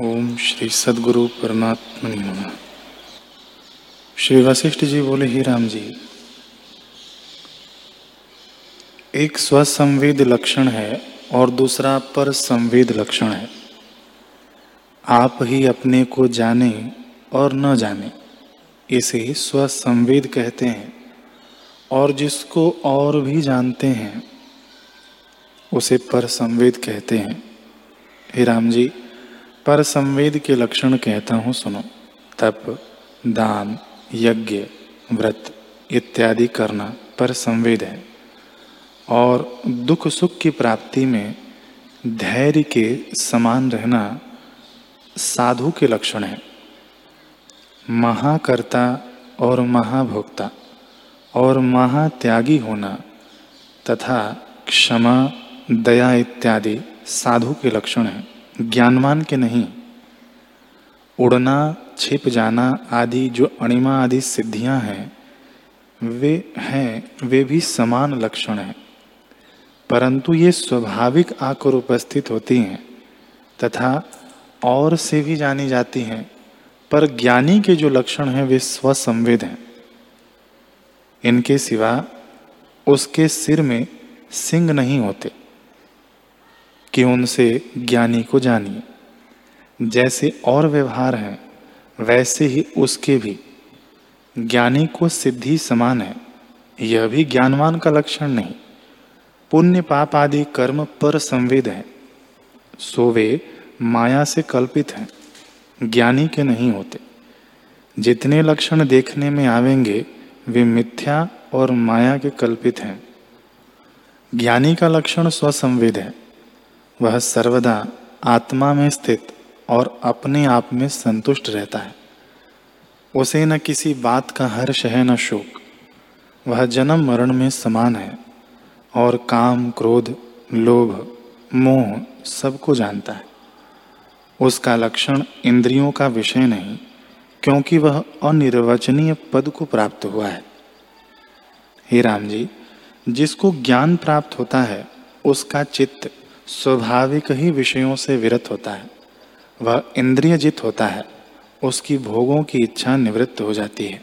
ओम श्री सदगुरु परमात्मा नमः। श्री वशिष्ठ जी बोले, ही राम जी, एक स्वसंवेद लक्षण है और दूसरा पर संवेद लक्षण है। आप ही अपने को जाने और न जाने, इसे स्वसंवेद कहते हैं। और जिसको और भी जानते हैं, उसे पर संवेद कहते हैं। हे राम जी पर संवेद के लक्षण कहता हूँ, सुनो। तप, दान, यज्ञ, व्रत इत्यादि करना पर संवेद है। और दुख सुख की प्राप्ति में धैर्य के समान रहना साधु के लक्षण है। महाकर्ता और महाभोक्ता और महात्यागी होना तथा क्षमा, दया इत्यादि साधु के लक्षण है। ज्ञानवान के नहीं। उड़ना, छिप जाना आदि जो अणिमा आदि सिद्धियाँ हैं, वे हैं, वे भी समान लक्षण हैं। परंतु ये स्वाभाविक आकर उपस्थित होती हैं, तथा और से भी जानी जाती हैं, पर ज्ञानी के जो लक्षण हैं, वे स्वसंवेद हैं। इनके सिवा उसके सिर में सिंग नहीं होते। कि उनसे ज्ञानी को जानिए। जैसे और व्यवहार हैं, वैसे ही उसके भी। ज्ञानी को सिद्धि समान है, यह भी ज्ञानवान का लक्षण नहीं। पुण्य पाप आदि कर्म पर संवेद है, सो वे माया से कल्पित हैं, ज्ञानी के नहीं होते। जितने लक्षण देखने में आवेंगे, वे मिथ्या और माया के कल्पित हैं। ज्ञानी का लक्षण स्वसंवेद है वह सर्वदा आत्मा में स्थित और अपने आप में संतुष्ट रहता है। उसे न किसी बात का हर्ष है न शोक। वह जन्म मरण में समान है और काम, क्रोध, लोभ, मोह सबको जानता है। उसका लक्षण इंद्रियों का विषय नहीं, क्योंकि वह अनिर्वचनीय पद को प्राप्त हुआ है। हे राम जी, जिसको ज्ञान प्राप्त होता है, उसका चित्त स्वाभाविक ही विषयों से विरत होता है। वह इंद्रियजित होता है। उसकी भोगों की इच्छा निवृत्त हो जाती है।